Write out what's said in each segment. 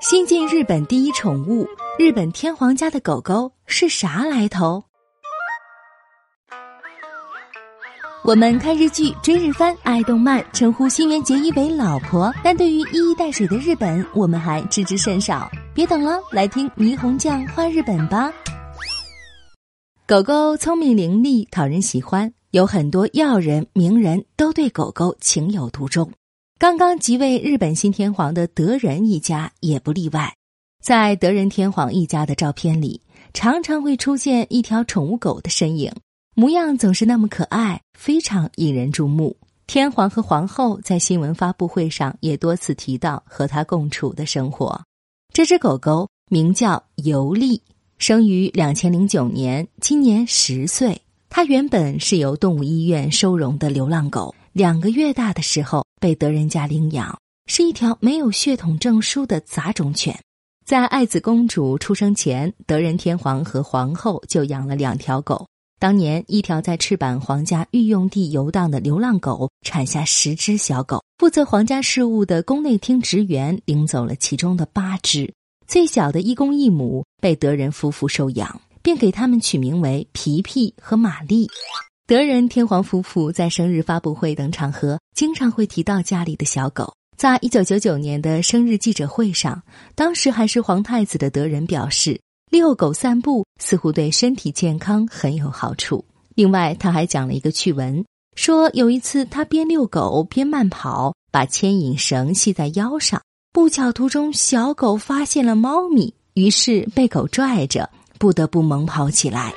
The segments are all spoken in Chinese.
新晋日本第一宠物，日本天皇家的狗狗是啥来头？我们看日剧、追日番、爱动漫，称呼新垣结衣为老婆，但对于一衣带水的日本，我们还知之甚少。别等了，来听霓虹酱画日本吧。狗狗聪明伶俐，讨人喜欢，有很多要人、名人都对狗狗情有独钟。刚刚即位日本新天皇的德仁一家也不例外，在德仁天皇一家的照片里，常常会出现一条宠物狗的身影，模样总是那么可爱，非常引人注目。天皇和皇后在新闻发布会上也多次提到和他共处的生活。这只狗狗名叫尤利，生于两千零九年，今年十岁。它原本是由动物医院收容的流浪狗。两个月大的时候被德仁家领养，是一条没有血统证书的杂种犬。在爱子公主出生前，德仁天皇和皇后就养了两条狗。当年，一条在赤坂皇家御用地游荡的流浪狗产下十只小狗，负责皇家事务的宫内厅职员领走了其中的八只，最小的一公一母被德仁夫妇收养，并给他们取名为皮皮和玛丽。德仁天皇夫妇在生日发布会等场合，经常会提到家里的小狗。在一九九九年的生日记者会上，当时还是皇太子的德仁表示，遛狗散步似乎对身体健康很有好处。另外，他还讲了一个趣闻，说有一次他边遛狗边慢跑，把牵引绳系在腰上，不巧途中小狗发现了猫咪，于是被狗拽着，不得不猛跑起来。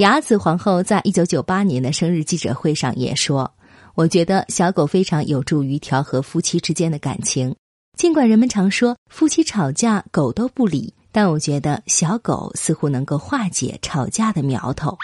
雅子皇后在一九九八年的生日记者会上也说：“我觉得小狗非常有助于调和夫妻之间的感情。尽管人们常说夫妻吵架狗都不理，但我觉得小狗似乎能够化解吵架的苗头。”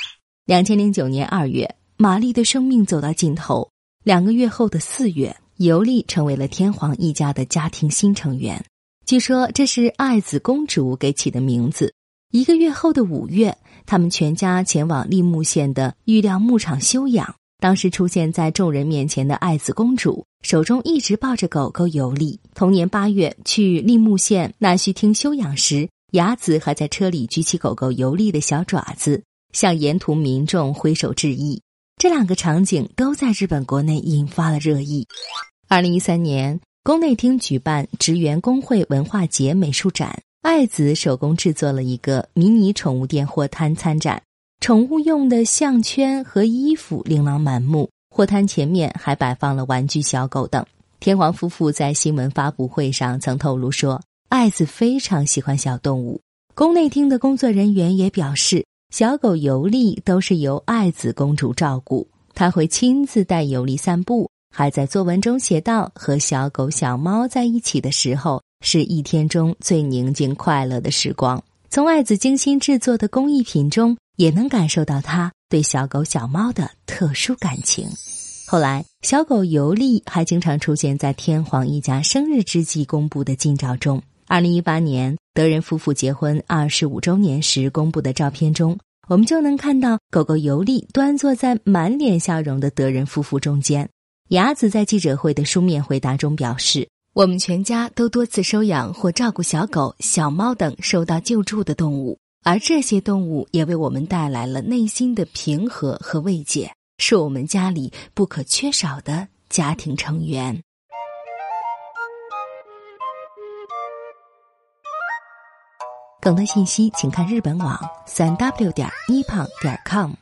两千零九年二月，玛丽的生命走到尽头。两个月后的四月，尤利成为了天皇一家的家庭新成员。据说这是爱子公主给起的名字。一个月后的五月。他们全家前往立木县的玉料牧场休养。当时出现在众人面前的爱子公主，手中一直抱着狗狗尤利。同年八月去立木县纳须町休养时，雅子还在车里举起狗狗尤利的小爪子，向沿途民众挥手致意。这两个场景都在日本国内引发了热议。二零一三年，宫内厅举办职员工会文化节美术展。爱子手工制作了一个迷你宠物店货摊参展，宠物用的项圈和衣服琳琅满目。货摊前面还摆放了玩具小狗等。天皇夫妇在新闻发布会上曾透露说，爱子非常喜欢小动物。宫内厅的工作人员也表示，小狗尤利都是由爱子公主照顾，他会亲自带尤利散步，还在作文中写道：和小狗小猫在一起的时候。是一天中最宁静快乐的时光。从爱子精心制作的工艺品中，也能感受到他对小狗小猫的特殊感情。后来，小狗尤利还经常出现在天皇一家生日之际公布的近照中。二零一八年，德仁夫妇结婚二十五周年时公布的照片中，我们就能看到狗狗尤利端坐在满脸笑容的德仁夫妇中间。雅子在记者会的书面回答中表示。我们全家都多次收养或照顾小狗、小猫等受到救助的动物，而这些动物也为我们带来了内心的平和和慰藉，是我们家里不可缺少的家庭成员。更多信息，请看日本网三 w 点一胖点 com。